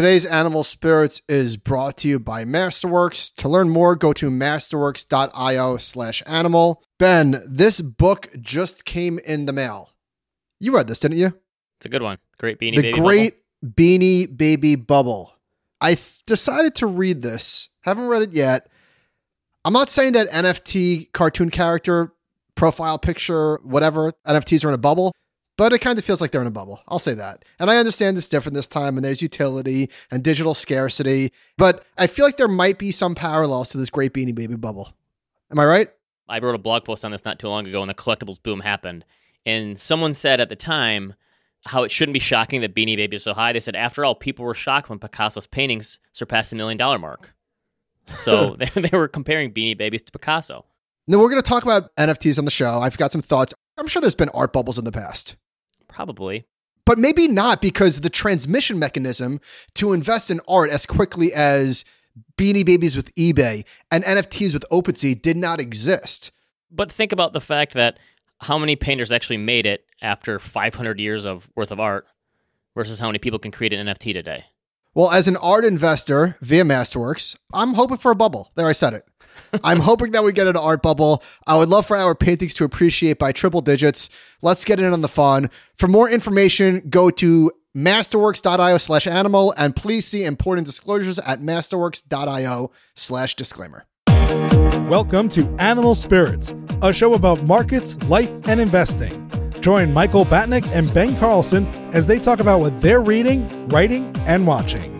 Today's Animal Spirits is brought to you by Masterworks. To learn more, go to masterworks.io slash animal. Ben, this book just came in the mail. You read this, didn't you? It's a good one. Great beanie the baby. Great Beanie Baby Bubble. I th- decided to read this. Haven't read it yet. I'm not saying that NFT cartoon character profile picture, whatever, NFTs are in a bubble, but it kind of feels like they're in a bubble. I'll say that. And I understand it's different this time and there's utility and digital scarcity, but I feel like there might be some parallels to this great Beanie Baby bubble. Am I right? I wrote a blog post on this not too long ago when the collectibles boom happened. And someone said at the time how it shouldn't be shocking that Beanie Baby is so high. They said, after all, people were shocked when Picasso's paintings surpassed the million dollar mark. So they, they were comparing Beanie Babies to Picasso. Now, we're going to talk about NFTs on the show. I've got some thoughts. I'm sure there's been art bubbles in the past. Probably. But maybe not because the transmission mechanism to invest in art as quickly as Beanie Babies with eBay and NFTs with OpenSea did not exist. But think about the fact that how many painters actually made it after 500 years of worth of art versus how many people can create an NFT today. Well, as an art investor via Masterworks, I'm hoping for a bubble. There, I said it. I'm hoping that we get an art bubble. I would love for our paintings to appreciate by triple digits. Let's get in on the fun. For more information, go to masterworks.io slash animal and please see important disclosures at masterworks.io slash disclaimer. Welcome to Animal Spirits, a show about markets, life, and investing. Join Michael Batnick and Ben Carlson as they talk about what they're reading, writing, and watching.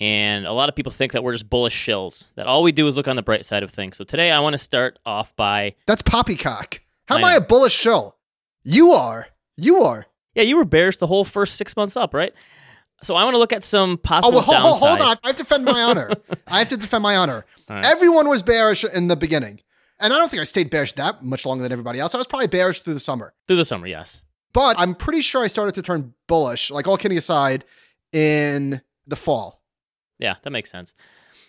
and a lot of people think that we're just bullish shills, that all we do is look on the bright side of things. So today I want to start off by. That's poppycock. How I am I a bullish shill? You are. You are. Yeah, you were bearish the whole first six months up, right? So I want to look at some Oh, possible well, hold, hold, hold on. I have to defend my honor. I have to defend my honor. Right. Everyone was bearish in the beginning. And I don't think I stayed bearish that much longer than everybody else. I was probably bearish through the summer. Through the summer, yes. But I'm pretty sure I started to turn bullish, like all kidding aside, in the fall. Yeah, that makes sense.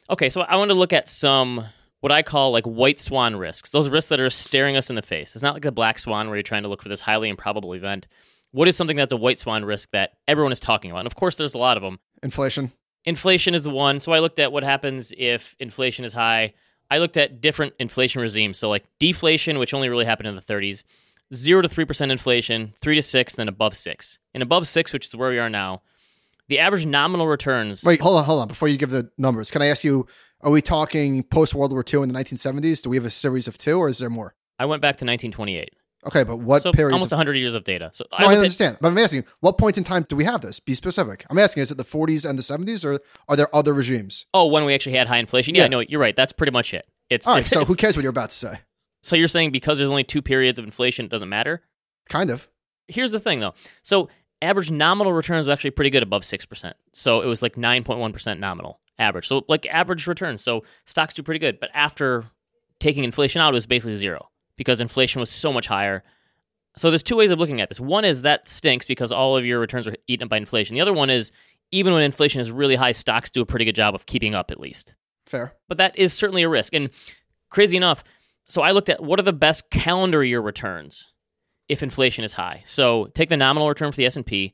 Okay, so I want to look at some what I call like white swan risks. Those risks that are staring us in the face. It's not like the black swan where you're trying to look for this highly improbable event. What is something that's a white swan risk that everyone is talking about? And of course, there's a lot of them. Inflation. Inflation is the one. So I looked at what happens if inflation is high. I looked at different inflation regimes. So like deflation, which only really happened in the 30s, zero to three percent inflation, three to six, then above six. And above six, which is where we are now, the average nominal returns. Wait, hold on, hold on. Before you give the numbers, can I ask you, are we talking post World War II in the 1970s? Do we have a series of two or is there more? I went back to 1928. Okay, but what so period? almost 100 years of data. So No, I, at- understand, but I'm asking, what point in time do we have this? Be specific. I'm asking, is it the 40s and the 70s, or are there other regimes? oh, when we actually had high inflation. Yeah, Yeah. no, you're right. That's pretty much it. It's All right, so who cares what you're about to say? so you're saying because there's only two periods of inflation, it doesn't matter. Kind of. Here's the thing, though. So average nominal returns were actually pretty good, above six percent. So it was like 9.1 percent nominal average. So like average returns. So stocks do pretty good. But after taking inflation out, it was basically zero because inflation was so much higher. So there's two ways of looking at this. One is that stinks because all of your returns are eaten up by inflation. The other one is even when inflation is really high, stocks do a pretty good job of keeping up at least. Fair. But that is certainly a risk. And crazy enough, so I looked at what are the best calendar year returns if inflation is high. So take the nominal return for the S&P,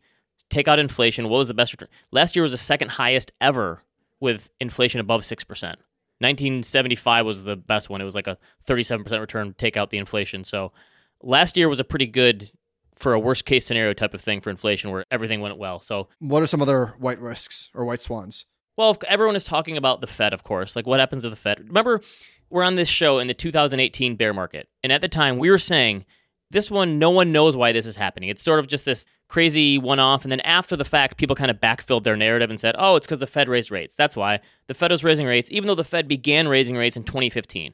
take out inflation, what was the best return? Last year was the second highest ever with inflation above 6%. 1975 was the best one. It was like a 37% return take out the inflation. So last year was a pretty good for a worst case scenario type of thing for inflation where everything went well. So What are some other white risks or white swans? well, everyone is talking about the Fed, of course. Like, what happens to the Fed? Remember, we're on this show in the 2018 bear market. And at the time, we were saying, this one, no one knows why this is happening. It's sort of just this crazy one off. And then after the fact, people kind of backfilled their narrative and said, oh, it's because the Fed raised rates. That's why. The Fed was raising rates, even though the Fed began raising rates in 2015.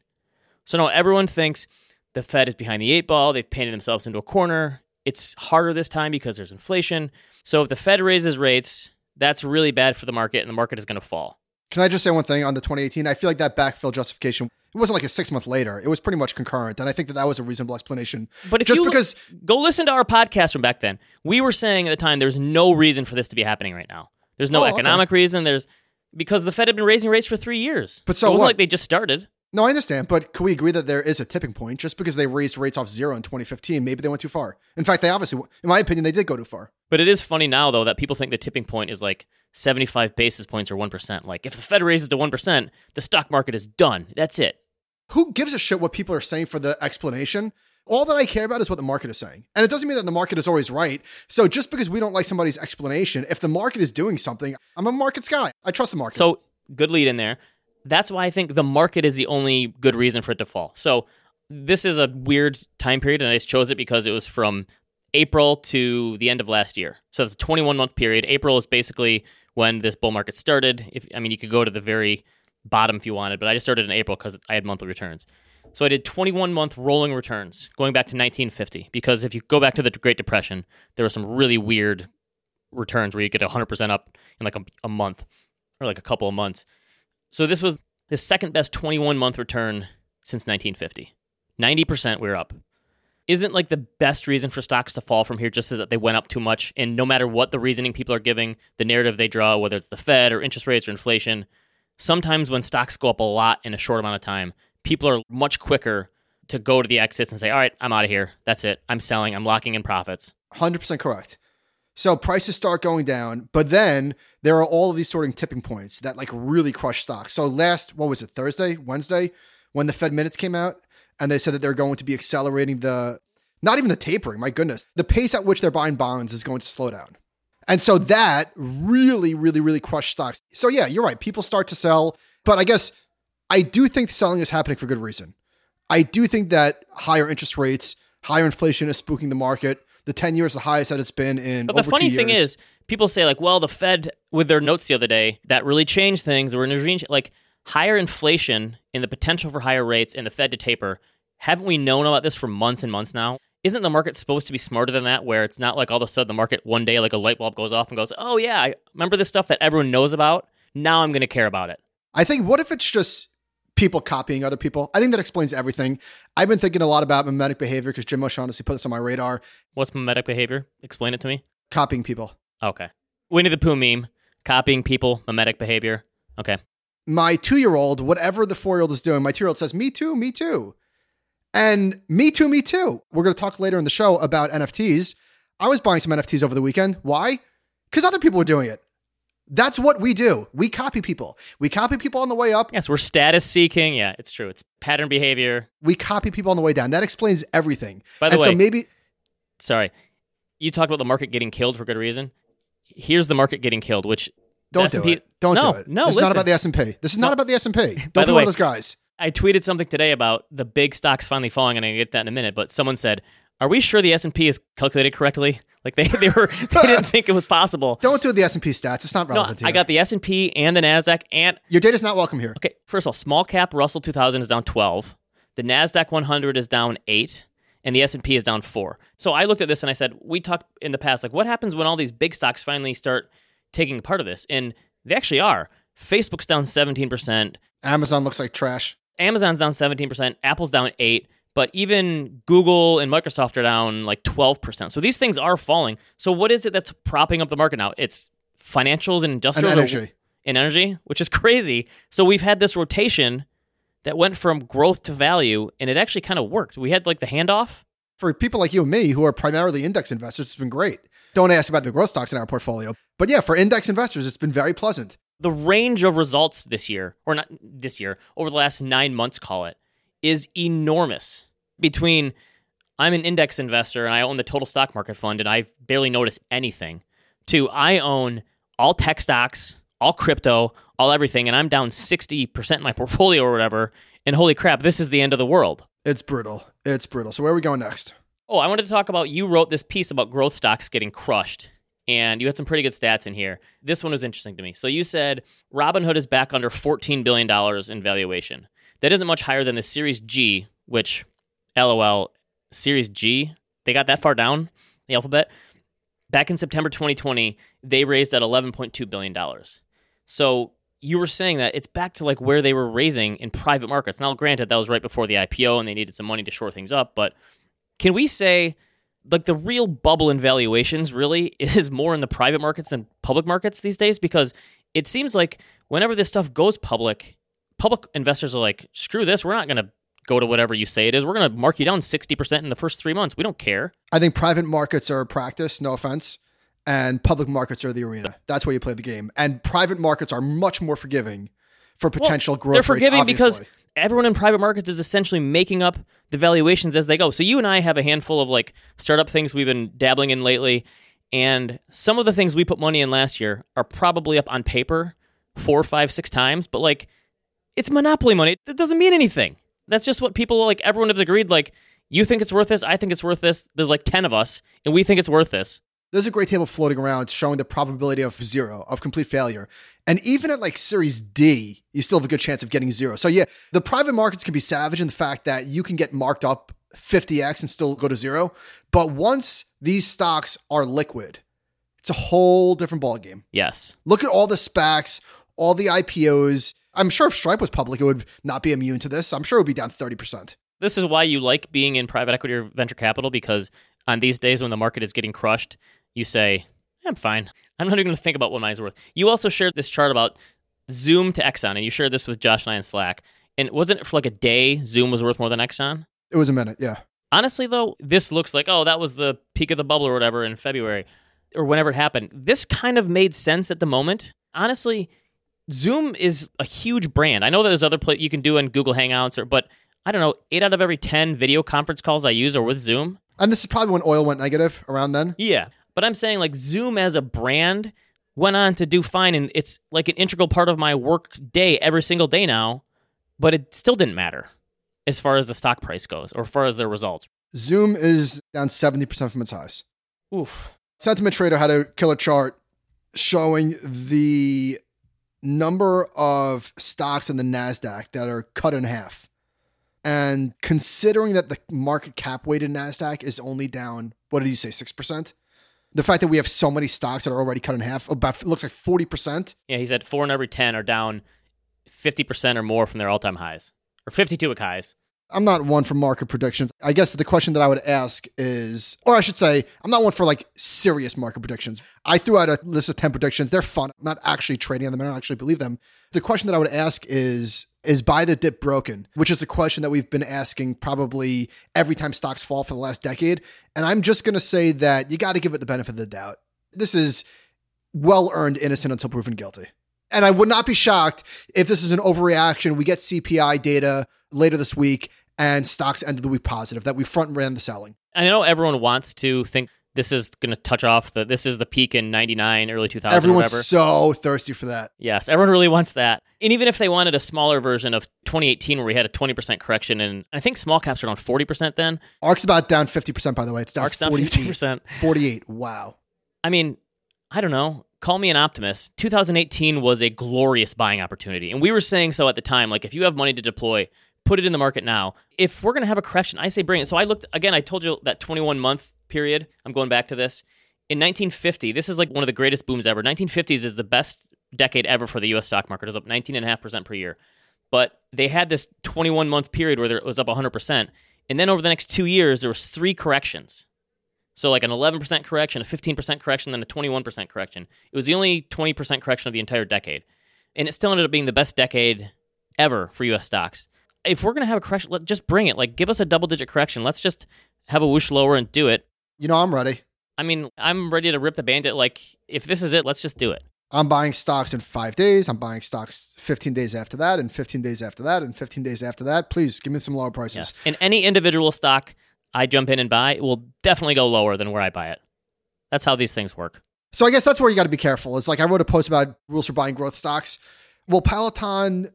So now everyone thinks the Fed is behind the eight ball. They've painted themselves into a corner. It's harder this time because there's inflation. So if the Fed raises rates, that's really bad for the market and the market is going to fall. Can I just say one thing on the 2018? I feel like that backfill justification it wasn't like a six month later. It was pretty much concurrent, and I think that that was a reasonable explanation. But if just look- because go listen to our podcast from back then. We were saying at the time there's no reason for this to be happening right now. There's no Oh, okay. economic reason. There's because the Fed had been raising rates for three years. But so it wasn't what? like they just started. no, I understand, but can we agree that there is a tipping point? Just because they raised rates off zero in 2015, maybe they went too far. In fact, they obviously, in my opinion, they did go too far. But it is funny now though that people think the tipping point is like 75 basis points or 1%. Like if the Fed raises to 1%, the stock market is done. That's it. Who gives a shit what people are saying for the explanation? All that I care about is what the market is saying. And it doesn't mean that the market is always right. So just because we don't like somebody's explanation, if the market is doing something, I'm a markets guy. I trust the market. So good lead in there. That's why I think the market is the only good reason for it to fall. So this is a weird time period, and I just chose it because it was from April to the end of last year. So it's a 21 month period. April is basically when this bull market started. If I mean, you could go to the very bottom if you wanted, but I just started in April because I had monthly returns. So I did 21 month rolling returns going back to 1950 because if you go back to the Great Depression, there were some really weird returns where you get 100% up in like a, a month or like a couple of months. So this was the second best 21 month return since 1950. 90% we're up. Isn't like the best reason for stocks to fall from here just so that they went up too much. And no matter what the reasoning people are giving, the narrative they draw, whether it's the Fed or interest rates or inflation, sometimes when stocks go up a lot in a short amount of time, people are much quicker to go to the exits and say, all right, I'm out of here. That's it. I'm selling. I'm locking in profits. 100% correct. So prices start going down, but then there are all of these sorting tipping points that like really crush stocks. So last, what was it, Thursday, Wednesday, when the Fed minutes came out and they said that they're going to be accelerating the, not even the tapering, my goodness, the pace at which they're buying bonds is going to slow down. And so that really, really, really crushed stocks. So yeah, you're right. People start to sell, but I guess I do think selling is happening for good reason. I do think that higher interest rates, higher inflation is spooking the market. The 10 years the highest that it's been in But the funny thing is, people say like, "Well, the Fed with their notes the other day that really changed things." Or in a regime like higher inflation and the potential for higher rates and the Fed to taper. Haven't we known about this for months and months now? Isn't the market supposed to be smarter than that? Where it's not like all of a sudden the market one day like a light bulb goes off and goes, "Oh yeah, I remember this stuff that everyone knows about. Now I'm going to care about it." I think what if it's just people copying other people? I think that explains everything. I've been thinking a lot about mimetic behavior because Jim O'Shaughnessy put this on my radar. What's mimetic behavior? Explain it to me. Copying people. Okay. Winnie the Pooh meme, copying people, mimetic behavior. Okay. My two year old, whatever the four year old is doing, my two year old says, Me too, me too. And me too, me too. We're going to talk later in the show about NFTs. I was buying some NFTs over the weekend. Why? Because other people were doing it. That's what we do. We copy people. We copy people on the way up. Yes, we're status seeking. Yeah, it's true. It's pattern behavior. We copy people on the way down. That explains everything. By the and way- so maybe sorry, you talked about the market getting killed for good reason. Here's the market getting killed, which don't do S&P it. Don't no, do it. No, this is not about the S and P. This is not No. about the S and P. Don't By be one of those guys. I tweeted something today about the big stocks finally falling, and I get that in a minute. But someone said, "Are we sure the S and P is calculated correctly?" Like they they were they didn't think it was possible. Don't do the S and P stats. It's not relevant. No. I got the S and P and the Nasdaq and your data's not welcome here. okay. First of all, small cap Russell 2000 is down 12. The Nasdaq 100 is down eight, and the S and P is down four. So I looked at this and I said, we talked in the past, like what happens when all these big stocks finally start taking part of this, and they actually are. Facebook's down 17 percent. Amazon looks like trash. Amazon's down 17%, Apple's down 8, but even Google and Microsoft are down like 12%. So these things are falling. So what is it that's propping up the market now? It's financials and And industrials energy. and energy, which is crazy. So we've had this rotation that went from growth to value and it actually kind of worked. We had like the handoff. For people like you and me who are primarily index investors, it's been great. Don't ask about the growth stocks in our portfolio. But yeah, for index investors, it's been very pleasant. The range of results this year, or not this year, over the last 9 months call it, is enormous. Between I'm an index investor and I own the total stock market fund and I barely notice anything, to I own all tech stocks, all crypto, all everything, and I'm down 60% in my portfolio or whatever. And holy crap, this is the end of the world. It's brutal. It's brutal. So where are we going next? Oh, I wanted to talk about you wrote this piece about growth stocks getting crushed. And you had some pretty good stats in here. This one was interesting to me. So you said Robinhood is back under $14 billion in valuation. That isn't much higher than the Series G, which, LOL, Series G, they got that far down the alphabet. Back in September 2020, they raised at $11.2 billion. So you were saying that it's back to like where they were raising in private markets. Now, granted, that was right before the IPO and they needed some money to shore things up, but can we say like the real bubble in valuations really is more in the private markets than public markets these days? Because it seems like whenever this stuff goes public, public investors are like, screw this, we're not going to go to whatever you say it is. We're going to mark you down 60% in the first three months. We don't care. I think private markets are a practice, no offense, and public markets are the arena. That's where you play the game. And private markets are much more forgiving for potential Well, growth They're rates, forgiving obviously. because everyone in private markets is essentially making up the valuations as they go. So you and I have a handful of like startup things we've been dabbling in lately, and some of the things we put money in last year are probably up on paper four, five, six times, but like it's monopoly money. That doesn't mean anything. That's just what people like. Everyone has agreed. Like you think it's worth this, I think it's worth this. There's like ten of us, and we think it's worth this. There's a great table floating around showing the probability of zero, of complete failure. And even at like Series D, you still have a good chance of getting zero. So, yeah, the private markets can be savage in the fact that you can get marked up 50x and still go to zero. But once these stocks are liquid, it's a whole different ballgame. Yes. Look at all the SPACs, all the IPOs. I'm sure if Stripe was public, it would not be immune to this. I'm sure it would be down 30%. This is why you like being in private equity or venture capital because on these days when the market is getting crushed, you say, I'm fine. I'm not even going to think about what mine's worth. You also shared this chart about Zoom to Exxon, and you shared this with Josh and I in Slack. And wasn't it for like a day Zoom was worth more than Exxon? It was a minute, yeah. Honestly, though, this looks like, oh, that was the peak of the bubble or whatever in February or whenever it happened. This kind of made sense at the moment. Honestly, Zoom is a huge brand. I know that there's other you can do in Google Hangouts, or but I don't know, eight out of every 10 video conference calls I use are with Zoom. And this is probably when oil went negative around then. Yeah. But I'm saying like Zoom as a brand went on to do fine and it's like an integral part of my work day every single day now, but it still didn't matter as far as the stock price goes or as far as their results. Zoom is down 70% from its highs. Oof. Sentiment Trader had a killer chart showing the number of stocks in the NASDAQ that are cut in half. And considering that the market cap weighted NASDAQ is only down, what did you say, 6%? The fact that we have so many stocks that are already cut in half, about it looks like 40%. Yeah, he said four in every 10 are down 50% or more from their all time highs or 52 week highs. I'm not one for market predictions. I guess the question that I would ask is, or I should say, I'm not one for like serious market predictions. I threw out a list of 10 predictions. They're fun. I'm not actually trading on them. I don't actually believe them. The question that I would ask is, is buy the dip broken? Which is a question that we've been asking probably every time stocks fall for the last decade. And I'm just going to say that you got to give it the benefit of the doubt. This is well earned innocent until proven guilty. And I would not be shocked if this is an overreaction. We get CPI data later this week and stocks ended the week positive, that we front ran the selling. I know everyone wants to think this is going to touch off the this is the peak in 99 early 2000 Everyone's whatever. so thirsty for that. Yes, everyone really wants that. And even if they wanted a smaller version of 2018 where we had a 20% correction and I think small caps are down 40% then. ARK's about down 50%, by the way. It's down down 48. 50%. 48. Wow. I mean, I don't know. Call me an optimist. 2018 was a glorious buying opportunity. And we were saying so at the time. Like, if you have money to deploy, put it in the market now. If we're going to have a correction, I say bring it. So I looked, again, I told you that 21 month period. I'm going back to this. In 1950, this is like one of the greatest booms ever. 1950s is the best decade ever for the US stock market. It was up 19.5% per year. But they had this 21 month period where it was up 100%. And then over the next two years, there was three corrections. So like an 11% correction, a 15% correction, then a 21% correction. It was the only 20% correction of the entire decade. And it still ended up being the best decade ever for US stocks. If we're going to have a correction, let, just bring it. Like give us a double digit correction. Let's just have a whoosh lower and do it. You know, I'm ready. I mean, I'm ready to rip the bandit. Like if this is it, let's just do it. I'm buying stocks in five days. I'm buying stocks 15 days after that, and 15 days after that, and 15 days after that. Please give me some lower prices. Yes. And any individual stock I jump in and buy it will definitely go lower than where I buy it. That's how these things work. So I guess that's where you got to be careful. It's like I wrote a post about rules for buying growth stocks. Will Peloton,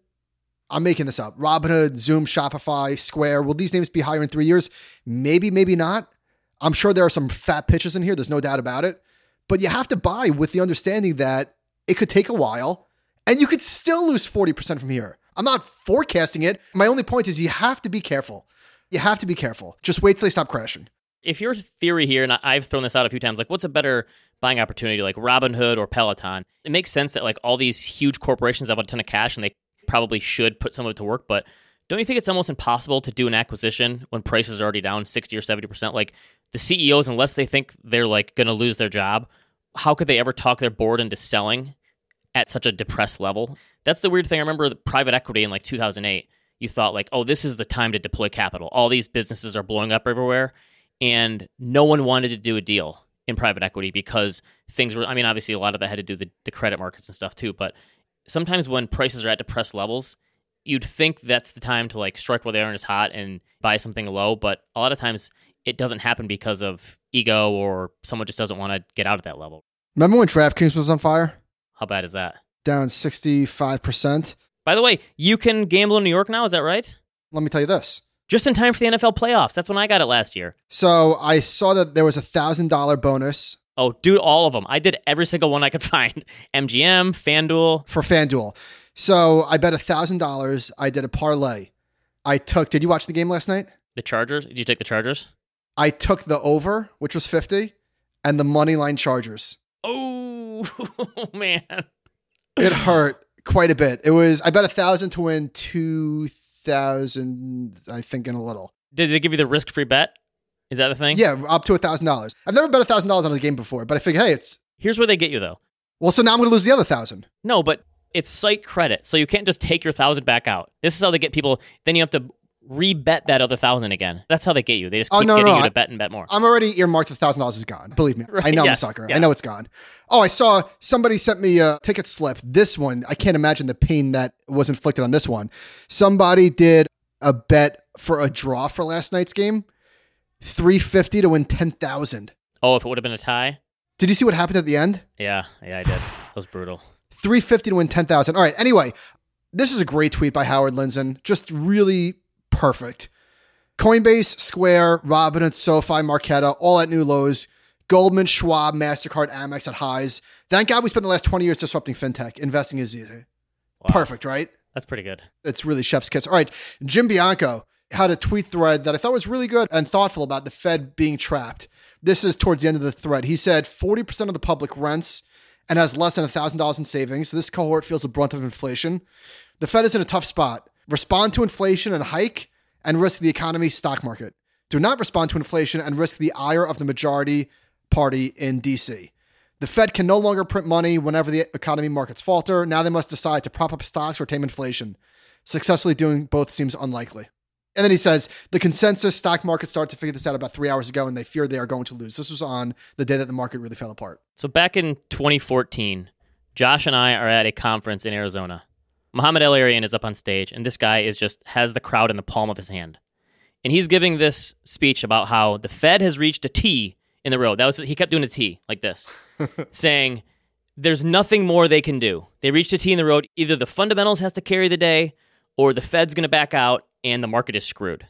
I'm making this up, Robinhood, Zoom, Shopify, Square, will these names be higher in three years? Maybe, maybe not. I'm sure there are some fat pitches in here. There's no doubt about it. But you have to buy with the understanding that it could take a while and you could still lose 40% from here. I'm not forecasting it. My only point is you have to be careful. You have to be careful. Just wait till they stop crashing. If your theory here, and I've thrown this out a few times, like what's a better buying opportunity like Robinhood or Peloton. It makes sense that like all these huge corporations have a ton of cash and they probably should put some of it to work, but don't you think it's almost impossible to do an acquisition when prices are already down 60 or 70%? Like the CEOs unless they think they're like going to lose their job, how could they ever talk their board into selling at such a depressed level? That's the weird thing. I remember the private equity in like 2008. You thought like, "Oh, this is the time to deploy capital. All these businesses are blowing up everywhere." And no one wanted to do a deal in private equity because things were I mean, obviously a lot of that had to do the, the credit markets and stuff too, but sometimes when prices are at depressed levels, you'd think that's the time to like strike while the iron is hot and buy something low, but a lot of times it doesn't happen because of ego or someone just doesn't want to get out of that level. Remember when DraftKings was on fire? How bad is that? Down 65%. By the way, you can gamble in New York now, is that right? Let me tell you this. Just in time for the NFL playoffs. That's when I got it last year. So I saw that there was a $1,000 bonus Oh, dude, all of them. I did every single one I could find. MGM, FanDuel. for FanDuel. So I bet a $1,000. I did a parlay. I took, did you watch the game last night? The Chargers. Did you take the Chargers? I took the over, which was 50, and the money line Chargers. Oh, man. It hurt quite a bit. It was, I bet a thousand to win 2,000, I think, in a little. Did it give you the risk free bet? Is that the thing? Yeah, up to a thousand dollars. I've never bet a thousand dollars on a game before, but I figured, hey, it's Here's where they get you, though. well. So now I'm going to lose the other thousand. No, but it's site credit. So you can't just take your thousand back out. This is how they get people. Then you have to re-bet that other thousand again. That's how they get you. They just Oh, keep no, getting no, you I- to bet and bet more. I'm already earmarked. The thousand dollars is gone. Believe me, I Right, know I'm a yes, sucker. I know it's gone. Oh, I saw somebody sent me a ticket slip. This one, I can't imagine the pain that was inflicted on this one. Somebody did a bet for a draw for last night's game, three fifty to win ten thousand. oh, if it would have been a tie? Did you see what happened at the end? Yeah, yeah, I did. That was brutal. 350 to win 10,000. All right. Anyway, this is a great tweet by Howard Lindzon. Just really perfect. Coinbase, Square, Robinhood, SoFi, Marqeta, all at new lows. Goldman, Schwab, MasterCard, Amex at highs. Thank God we spent the last 20 years disrupting fintech. Investing is easy. Wow. Perfect, right? That's pretty good. It's really chef's kiss. All right. Jim Bianco had a tweet thread that I thought was really good and thoughtful about the Fed being trapped. This is towards the end of the thread. He said 40% of the public rents and has less than $1,000 in savings. So this cohort feels the brunt of inflation. The Fed is in a tough spot. Respond to inflation and hike and risk the economy stock market. Do not respond to inflation and risk the ire of the majority party in DC. The Fed can no longer print money whenever the economy markets falter. Now they must decide to prop up stocks or tame inflation. Successfully doing both seems unlikely. And then he says the consensus stock market started to figure this out about three hours ago, and they fear they are going to lose. This was on the day that the market really fell apart. So back in 2014, Josh and I are at a conference in Arizona. Mohamed El-Erian is up on stage, and this guy is just has the crowd in the palm of his hand, and he's giving this speech about how the Fed has reached a T in the road. That was he kept doing a T like this, saying there's nothing more they can do. They reached a T in the road. Either the fundamentals has to carry the day, or the Fed's going to back out, and the market is screwed.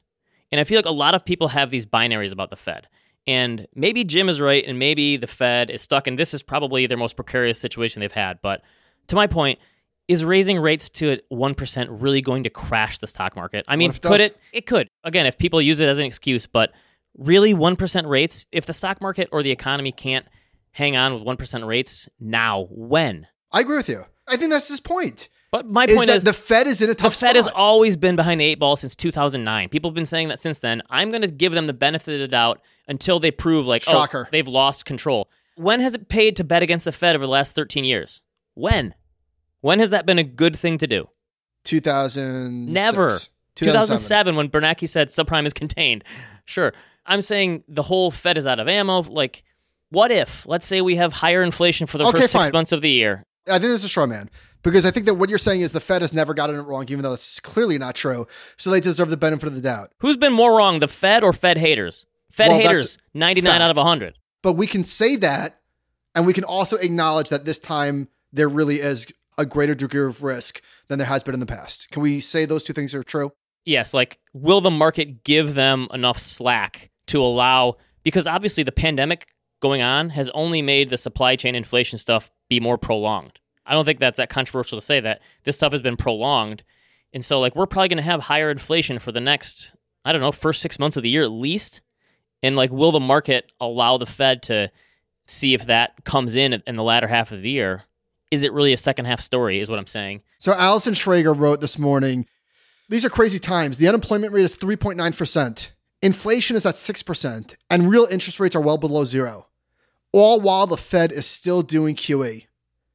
And I feel like a lot of people have these binaries about the Fed. And maybe Jim is right, and maybe the Fed is stuck, and this is probably their most precarious situation they've had. But to my point, is raising rates to 1% really going to crash the stock market? I mean, it could does? it? It could. Again, if people use it as an excuse, but really 1% rates, if the stock market or the economy can't hang on with 1% rates, now when? I agree with you. I think that's his point. But my Is point that is the Fed is in a tough spot. the Fed has always been behind the eight ball since 2009. People have been saying that since then. I'm going to give them the benefit of the doubt until they prove like, oh, Shocker. oh, they've lost control. When has it paid to bet against the Fed over the last 13 years? When? When has that been a good thing to do? 2000 Never. 2007, when Bernanke said subprime is contained. Sure. I'm saying the whole Fed is out of ammo. Like, what if, let's say we have higher inflation for the Okay, first six fine. months of the year? I think this is a straw man because I think that what you're saying is the Fed has never gotten it wrong, even though it's clearly not true. So they deserve the benefit of the doubt. Who's been more wrong, the Fed or Fed haters? Fed Well, haters, 99 fact. out of 100. But we can say that, and we can also acknowledge that this time there really is a greater degree of risk than there has been in the past. Can we say those two things are true? yes, like will the market give them enough slack to allow because obviously the pandemic going on has only made the supply chain inflation stuff be more prolonged. I don't think that's that controversial to say that this stuff has been prolonged. And so like we're probably going to have higher inflation for the next I don't know, first 6 months of the year at least. And like will the market allow the Fed to see if that comes in in the latter half of the year. Is it really a second half story? Is what I'm saying. So Allison Schrager wrote this morning These are crazy times. The unemployment rate is 3.9%, inflation is at 6%, and real interest rates are well below zero. All while the Fed is still doing QE.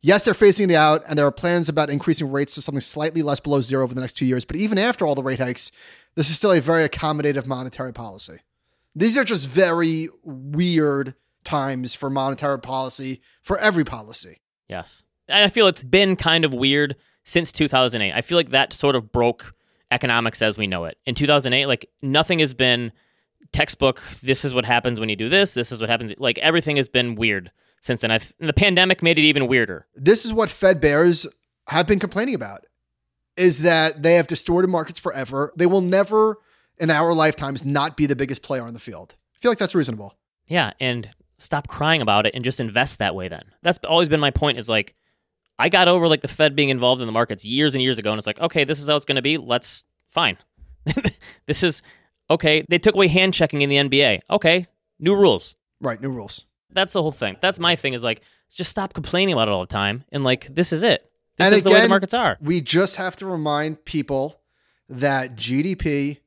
Yes, they're phasing it out, and there are plans about increasing rates to something slightly less below zero over the next two years. But even after all the rate hikes, this is still a very accommodative monetary policy. These are just very weird times for monetary policy, for every policy. Yes. And I feel it's been kind of weird since 2008. I feel like that sort of broke economics as we know it. In 2008, like nothing has been textbook, this is what happens when you do this, this is what happens. Like everything has been weird since then. I've, the pandemic made it even weirder. This is what Fed bears have been complaining about is that they have distorted markets forever. They will never in our lifetimes not be the biggest player on the field. I feel like that's reasonable. Yeah, and stop crying about it and just invest that way then. That's always been my point is like I got over like the Fed being involved in the markets years and years ago and it's like, okay, this is how it's going to be. Let's fine. this is okay. They took away hand checking in the NBA. Okay, new rules. Right, new rules. That's the whole thing. That's my thing is like just stop complaining about it all the time and like this is it. This and is again, the way the markets are. We just have to remind people that GDP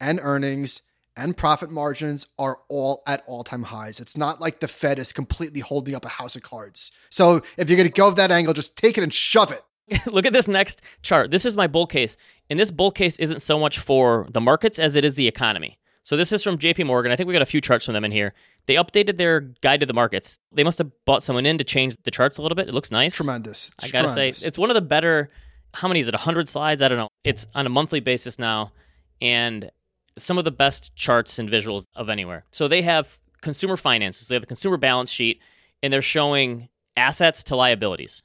and earnings and profit margins are all at all time highs. It's not like the Fed is completely holding up a house of cards. So if you're going to go with that angle, just take it and shove it. Look at this next chart. This is my bull case. And this bull case isn't so much for the markets as it is the economy. So this is from JP Morgan. I think we got a few charts from them in here. They updated their guide to the markets. They must have bought someone in to change the charts a little bit. It looks nice. It's tremendous. It's I gotta tremendous. say, it's one of the better. How many is it? hundred slides? I don't know. It's on a monthly basis now, and some of the best charts and visuals of anywhere. So they have consumer finances. They have the consumer balance sheet, and they're showing assets to liabilities.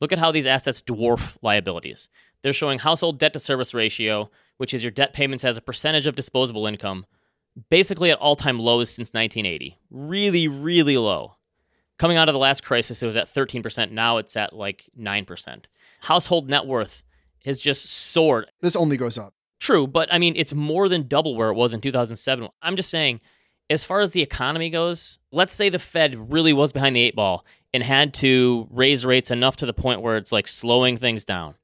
Look at how these assets dwarf liabilities. They're showing household debt to service ratio, which is your debt payments as a percentage of disposable income, basically at all time lows since 1980. Really, really low. Coming out of the last crisis, it was at 13%. Now it's at like 9%. Household net worth has just soared. This only goes up. True, but I mean, it's more than double where it was in 2007. I'm just saying, as far as the economy goes, let's say the Fed really was behind the eight ball and had to raise rates enough to the point where it's like slowing things down,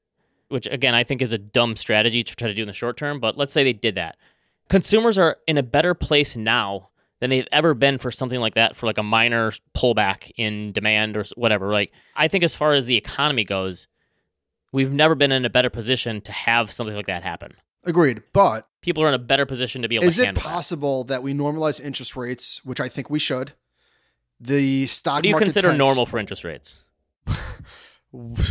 which again, I think is a dumb strategy to try to do in the short term. But let's say they did that. Consumers are in a better place now than they've ever been for something like that, for like a minor pullback in demand or whatever. Like, I think as far as the economy goes, we've never been in a better position to have something like that happen. Agreed. But People are in a better position to be able is to it handle that. possible that. we normalize interest rates, which I think we should? The stock What do you consider normal for interest rates?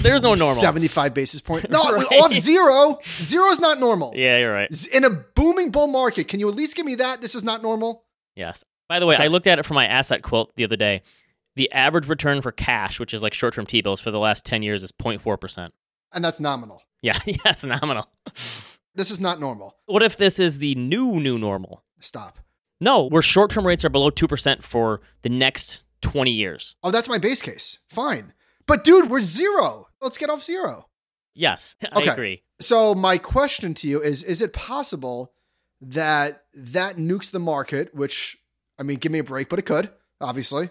There's no normal. 75 basis point. No, Right. off zero. Zero is not normal. Yeah, you're right. In a booming bull market, can you at least give me that? This is not normal. Yes. By the way, Okay. I looked at it for my asset quilt the other day. The average return for cash, which is like short term T bills for the last 10 years, is 0.4%. And that's nominal. Yeah, yeah, it's nominal. This is not normal. What if this is the new, new normal? Stop. No, where short term rates are below 2% for the next 20 years. Oh, that's my base case. Fine. But dude, we're zero. Let's get off zero. Yes, I Okay. agree. So my question to you is is it possible that that nukes the market, which I mean, give me a break, but it could, obviously.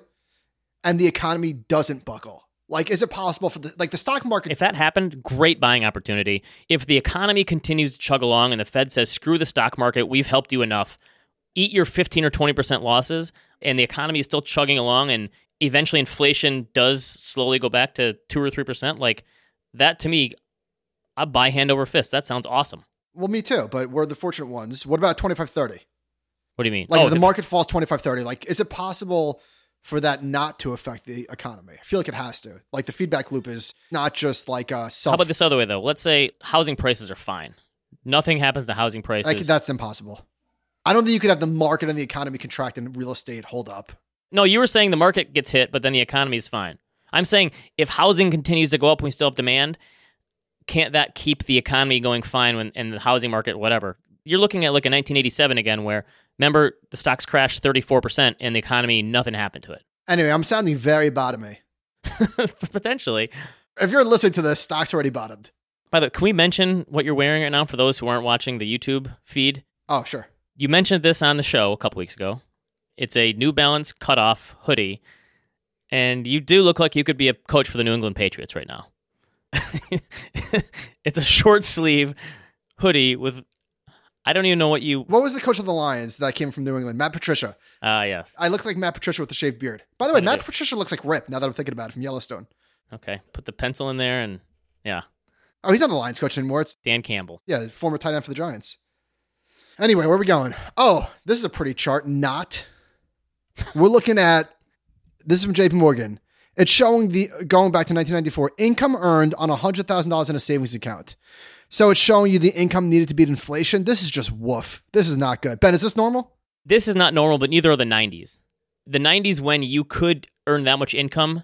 And the economy doesn't buckle. Like is it possible for the like the stock market If that happened, great buying opportunity. If the economy continues to chug along and the Fed says, screw the stock market, we've helped you enough, eat your 15 or 20% losses, and the economy is still chugging along and eventually inflation does slowly go back to 2 or 3%, like that to me, I buy hand over fist. That sounds awesome. Well, me too, but we're the fortunate ones. What about 25 30? What do you mean? Like oh, if the the- market falls 25 30, like is it possible for that not to affect the economy? I feel like it has to. Like the feedback loop is not just like a self How about this other way, though? Let's say housing prices are fine. Nothing happens to housing prices. like that's impossible. I don't think you could have the market and the economy contract and real estate hold up. No, you were saying the market gets hit, but then the economy's fine. I'm saying if housing continues to go up and we still have demand, can't that keep the economy going fine when in the housing market, whatever? You're looking at like a 1987 again, where remember the stocks crashed 34% and the economy, nothing happened to it. Anyway, I'm sounding very bottomy. Potentially. If you're listening to this, stocks already bottomed. By the way, can we mention what you're wearing right now for those who aren't watching the YouTube feed? Oh, sure. You mentioned this on the show a couple weeks ago. It's a New Balance cutoff hoodie. and you do look like you could be a coach for the New England Patriots right now. it's a short sleeve hoodie with I don't even know what you What was the coach of the Lions that came from New England? Matt Patricia. Ah, yes. I look like Matt Patricia with the shaved beard. By the way, Matt. Patricia looks like Rip now that I'm thinking about it from Yellowstone. Okay. Put the pencil in there and yeah. Oh, he's not the Lions coach anymore. It's Dan Campbell. yeah, former tight end for the Giants. Anyway, where are we going? Oh, this is a pretty chart. Not. We're looking at this is from JP Morgan. It's showing the going back to 1994 income earned on $100,000 in a savings account. So it's showing you the income needed to beat inflation. This is just woof. This is not good. Ben, is this normal? This is not normal, but neither are the 90s. The 90s, when you could earn that much income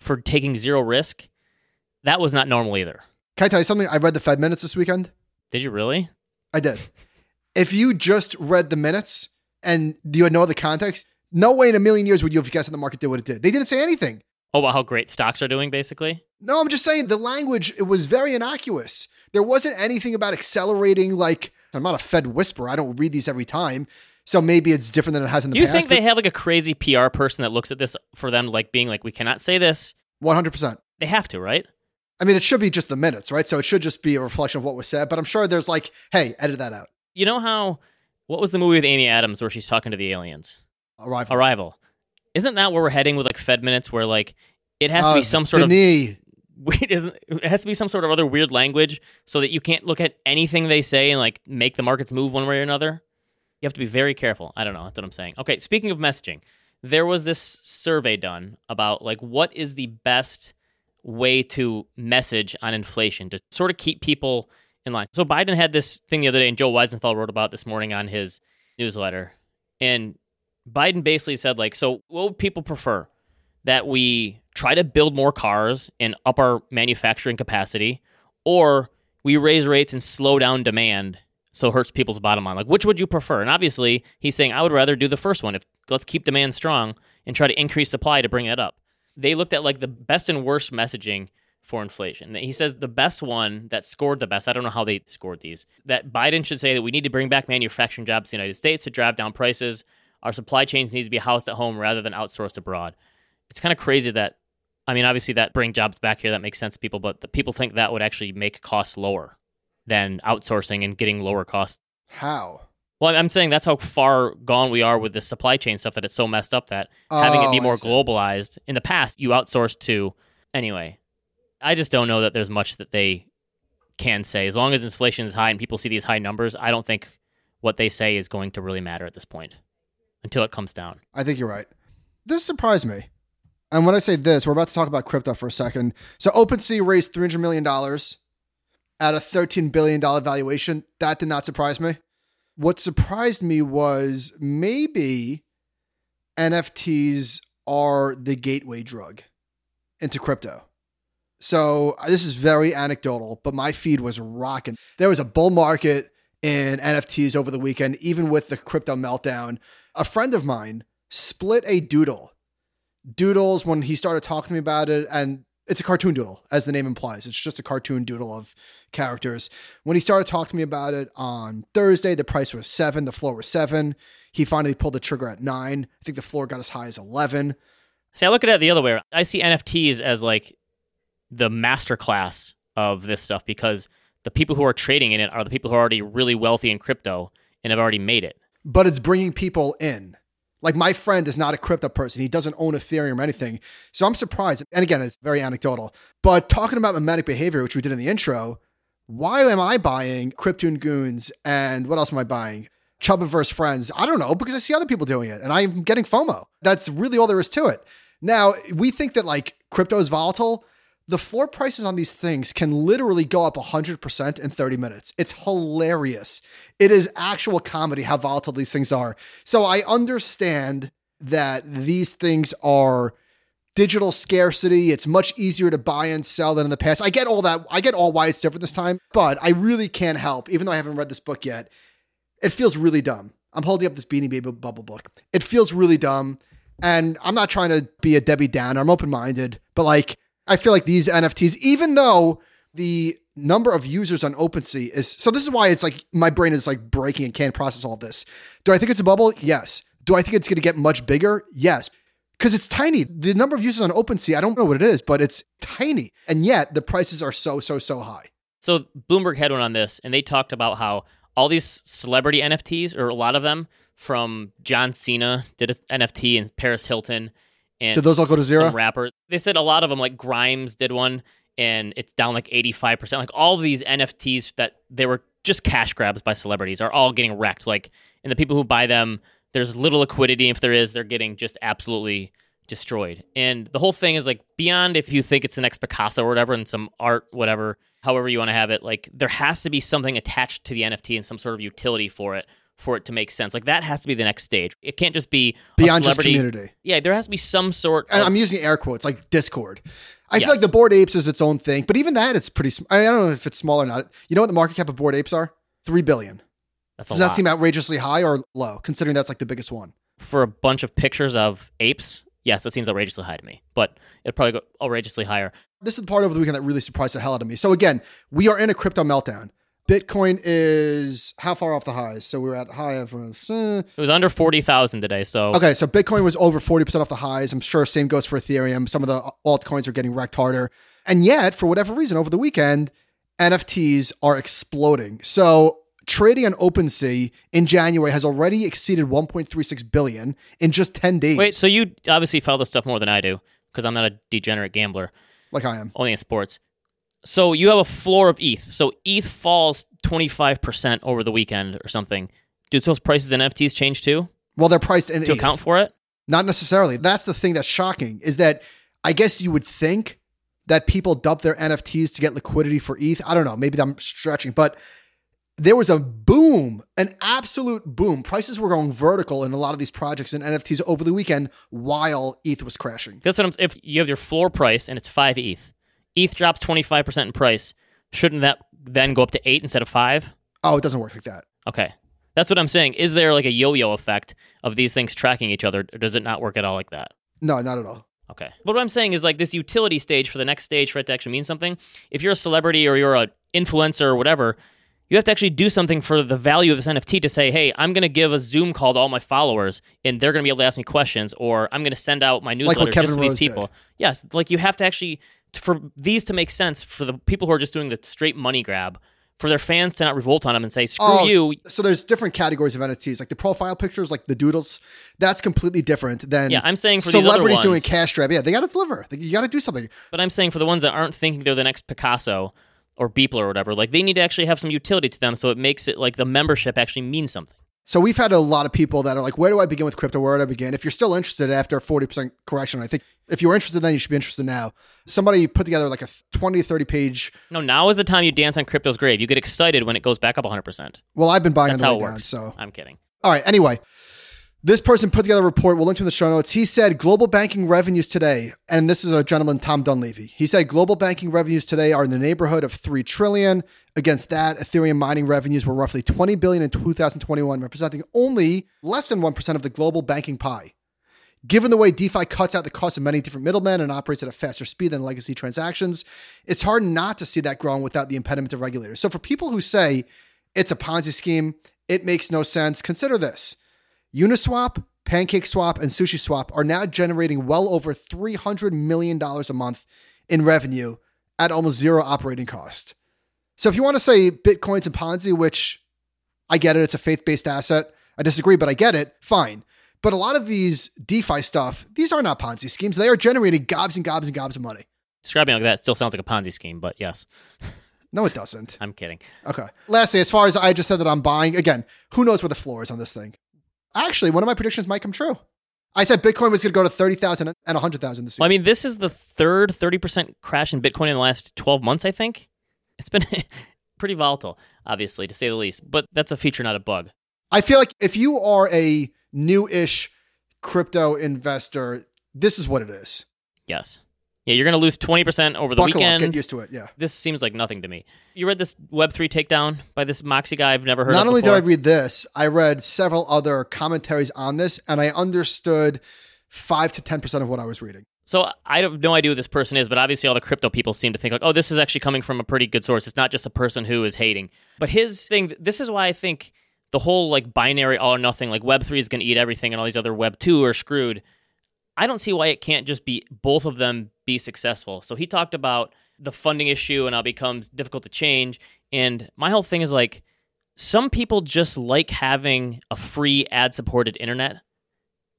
for taking zero risk, that was not normal either. Can I tell you something? I read the Fed minutes this weekend. Did you really? I did. If you just read the minutes and you had no other context, no way in a million years would you have guessed that the market did what it did. They didn't say anything. Oh, about how great stocks are doing, basically? No, I'm just saying the language it was very innocuous. There wasn't anything about accelerating. Like I'm not a Fed whisperer. I don't read these every time, so maybe it's different than it has in the Do you past. think they have like a crazy PR person that looks at this for them, like being like, we cannot say this? 100. percent They have to, right? I mean, it should be just the minutes, right? So it should just be a reflection of what was said. But I'm sure there's like, hey, edit that out. You know how, what was the movie with Amy Adams where she's talking to the aliens? Arrival. Arrival. Isn't that where we're heading with like Fed minutes where like it has to Uh, be some sort of Denis. Wait, isn't it has to be some sort of other weird language so that you can't look at anything they say and like make the markets move one way or another? You have to be very careful. I don't know. That's what I'm saying. Okay, speaking of messaging, there was this survey done about like what is the best way to message on inflation to sort of keep people in line. So Biden had this thing the other day, and Joe Weisenthal wrote about this morning on his newsletter. And Biden basically said, like, so what would people prefer? That we try to build more cars and up our manufacturing capacity, or we raise rates and slow down demand so it hurts people's bottom line. Like, which would you prefer? And obviously, he's saying I would rather do the first one. If let's keep demand strong and try to increase supply to bring it up. They looked at like the best and worst messaging for inflation. He says the best one that scored the best, I don't know how they scored these, that Biden should say that we need to bring back manufacturing jobs in the United States to drive down prices. Our supply chains needs to be housed at home rather than outsourced abroad. It's kind of crazy that, I mean, obviously that bring jobs back here, that makes sense to people, but the people think that would actually make costs lower than outsourcing and getting lower costs. How? Well, I'm saying that's how far gone we are with the supply chain stuff that it's so messed up that having it be Oh, more globalized. In the past, you outsourced to anyway. I just don't know that there's much that they can say. As long as inflation is high and people see these high numbers, I don't think what they say is going to really matter at this point until it comes down. I think you're right. This surprised me. And when I say this, we're about to talk about crypto for a second. So OpenSea raised $300 million at a $13 billion valuation. That did not surprise me. What surprised me was maybe NFTs are the gateway drug into crypto. So uh, this is very anecdotal, but my feed was rocking. There was a bull market in NFTs over the weekend, even with the crypto meltdown. A friend of mine split a doodle. Doodles, when he started talking to me about it, and it's a cartoon doodle, as the name implies. It's just a cartoon doodle of characters. When he started talking to me about it on Thursday, the price was seven, the floor was seven. He finally pulled the trigger at nine. I think the floor got as high as 11. See, I look at it the other way. I see NFTs as like the master class of this stuff because the people who are trading in it are the people who are already really wealthy in crypto and have already made it. But it's bringing people in. Like my friend is not a crypto person. He doesn't own Ethereum or anything. So I'm surprised. And again, it's very anecdotal. But talking about mimetic behavior, which we did in the intro, why am I buying Cryptoon Goons and what else am I buying? Chubbiverse Friends. I don't know because I see other people doing it and I'm getting FOMO. That's really all there is to it. Now, we think that like crypto is volatile. The floor prices on these things can literally go up 100% in 30 minutes. It's hilarious. It is actual comedy how volatile these things are. So I understand that these things are digital scarcity. It's much easier to buy and sell than in the past. I get all that. I get all why it's different this time, but I really can't help, even though I haven't read this book yet. It feels really dumb. I'm holding up this Beanie Baby bubble book. It feels really dumb. And I'm not trying to be a Debbie Downer. I'm open minded, but like, I feel like these NFTs, even though the number of users on OpenSea is so, this is why it's like my brain is like breaking and can't process all this. Do I think it's a bubble? Yes. Do I think it's going to get much bigger? Yes. because it's tiny. The number of users on OpenSea, I don't know what it is, but it's tiny. And yet the prices are so, so, so high. So Bloomberg had one on this, and they talked about how all these celebrity NFTs, or a lot of them, from John Cena did an NFT and Paris Hilton, and Did those all go to zero? some rappers. They said a lot of them, like Grimes did one, and it's down like eighty five percent. Like all these NFTs that they were just cash grabs by celebrities are all getting wrecked. Like, and the people who buy them, there's little liquidity. If there is, they're getting just absolutely destroyed. And the whole thing is like beyond if you think it's the next Picasso or whatever, and some art, whatever, however you want to have it. Like there has to be something attached to the NFT and some sort of utility for it for it to make sense. Like that has to be the next stage. It can't just be Beyond just community. Yeah, there has to be some sort. And of, I'm using air quotes like Discord. I feel like the Bored Apes is its own thing, but even that, it's pretty. Sm- I don't know if it's small or not. You know what the market cap of Bored Apes are? Three billion. that's Does that lot. seem outrageously high or low, considering that's like the biggest one? for a bunch of pictures of apes, yes, that seems outrageously high to me. But it'd probably go outrageously higher. This is the part over the weekend that really surprised the hell out of me. So again, we are in a crypto meltdown. Bitcoin is how far off the highs? So we were at high of. uh, It was under forty thousand today, so Okay, so Bitcoin was over 40% off the highs. I'm sure same goes for Ethereum. Some of the altcoins are getting wrecked harder. And yet, for whatever reason, over the weekend, NFTs are exploding. So trading on OpenSea in January has already exceeded 1.36 billion in just 10 days. wait. So you obviously follow this stuff more than I do because I'm not a degenerate gambler, like I am. only in sports. So you have a floor of ETH. So ETH falls twenty five percent over the weekend or something. Do those prices in NFTs change too Well, they're priced in to ETH. account for it? Not necessarily. That's the thing that's shocking is that I guess you would think that people dump their NFTs to get liquidity for ETH. I don't know. Maybe I'm stretching, but there was a boom, an absolute boom. Prices were going vertical in a lot of these projects and NFTs over the weekend while ETH was crashing. That's what I'm. If you have your floor price and it's five ETH, ETH drops twenty five percent in price. Shouldn't that then go up to eight instead of five? Oh, it doesn't work like that. Okay. That's what I'm saying. Is there like a yo-yo effect of these things tracking each other, or does it not work at all like that? No, not at all. Okay. But what I'm saying is like this utility stage for the next stage for it to actually mean something. If you're a celebrity or you're an influencer or whatever, you have to actually do something for the value of this NFT to say, hey, I'm going to give a Zoom call to all my followers and they're going to be able to ask me questions, or I'm going to send out my newsletter Kevin just to these Rose did. people. Yes, like you have to actually, for these to make sense, for the people who are just doing the straight money grab, for their fans to not revolt on them and say, screw Oh, you, So there's different categories of NFTs, like the profile pictures, like the doodles. That's completely different than Yeah, I'm saying for celebrities doing cash grab. Yeah, they got to deliver. You got to do something. But I'm saying for the ones that aren't thinking they're the next Picasso or Beeple or whatever, like they need to actually have some utility to them so it makes it like the membership actually means something. So we've had a lot of people that are like, where do I begin with crypto? Where do I begin? If you're still interested after a 40% correction, I think if you're interested then, you should be interested now. Somebody put together like a 20 30 page. No, now is the time you dance on crypto's grave. You get excited when it goes back up 100%. Well, I've been buying That's on how the it way down. So, I'm kidding. all right. Anyway, this person put together a report. We'll link to in the show notes. He said global banking revenues today, and this is a gentleman, Tom Dunleavy. He said global banking revenues today are in the neighborhood of three trillion. Against that, Ethereum mining revenues were roughly 20 billion in 2021, representing only less than 1% of the global banking pie. Given the way DeFi cuts out the cost of many different middlemen and operates at a faster speed than legacy transactions, it's hard not to see that growing without the impediment of regulators. So for people who say it's a Ponzi scheme, it makes no sense, consider this. Uniswap, PancakeSwap, and SushiSwap are now generating well over $300 million a month in revenue at almost zero operating cost. So if you want to say Bitcoin's and Ponzi, which I get it, it's a faith based asset. I disagree, but I get it. Fine. But a lot of these DeFi stuff, these are not Ponzi schemes. They are generating gobs and gobs and gobs of money. Describing like that still sounds like a Ponzi scheme, but yes, No, it doesn't. I'm kidding. Okay. Lastly, as far as I just said that I'm buying, again, who knows where the floor is on this thing? Actually, one of my predictions might come true. I said Bitcoin was going to go to 30,000 and 100,000 this year. Well, I mean, this is the third 30% crash in Bitcoin in the last 12 months, I think. It's been pretty volatile, obviously, to say the least, but that's a feature, not a bug. I feel like if you are a new-ish crypto investor, this is what it is. Yes. Yeah, you're going to lose 20% over the Buckle up, weekend. get used to it. Yeah. this seems like nothing to me. You read this Web3 takedown by this Moxie guy I've never heard Not only before. did I read this, I read several other commentaries on this, and I understood five to ten percent of what I was reading. So I have no idea who this person is, but obviously all the crypto people seem to think like, oh, this is actually coming from a pretty good source. It's not just a person who is hating. But his thing, this is why I think the whole like binary all or nothing, like Web three is going to eat everything, and all these other Web two are screwed. I don't see why it can't just be both of them be successful. So he talked about the funding issue and how it becomes difficult to change. And my whole thing is like, some people just like having a free ad supported internet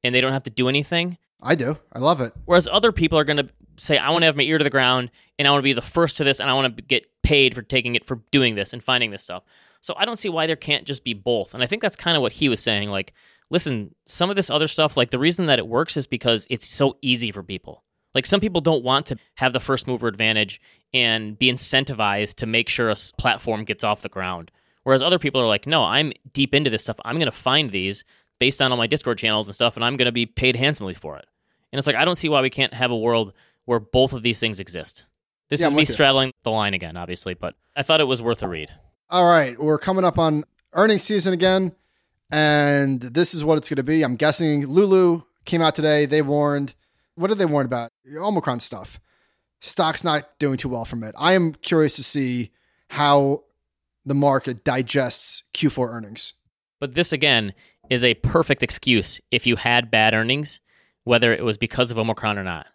and they don't have to do anything. I do. I love it. Whereas other people are going to say, I want to have my ear to the ground and I want to be the first to this and I want to get paid for taking it for doing this and finding this stuff. So I don't see why there can't just be both. And I think that's kind of what he was saying. Like, listen, some of this other stuff, like the reason that it works is because it's so easy for people. Like some people don't want to have the first mover advantage and be incentivized to make sure a platform gets off the ground. Whereas other people are like, no, I'm deep into this stuff. I'm going to find these based on all my Discord channels and stuff, and I'm going to be paid handsomely for it. And it's like, I don't see why we can't have a world where both of these things exist. This Yeah, is I'm me straddling the line again, obviously, but I thought it was worth a read. All right, we're coming up on earnings season again, and this is what it's going to be. I'm guessing Lulu came out today. They warned. What did they warn about? Omicron stuff. Stock's not doing too well from it. I am curious to see how the market digests Q4 earnings. But this again is a perfect excuse if you had bad earnings, whether it was because of Omicron or not.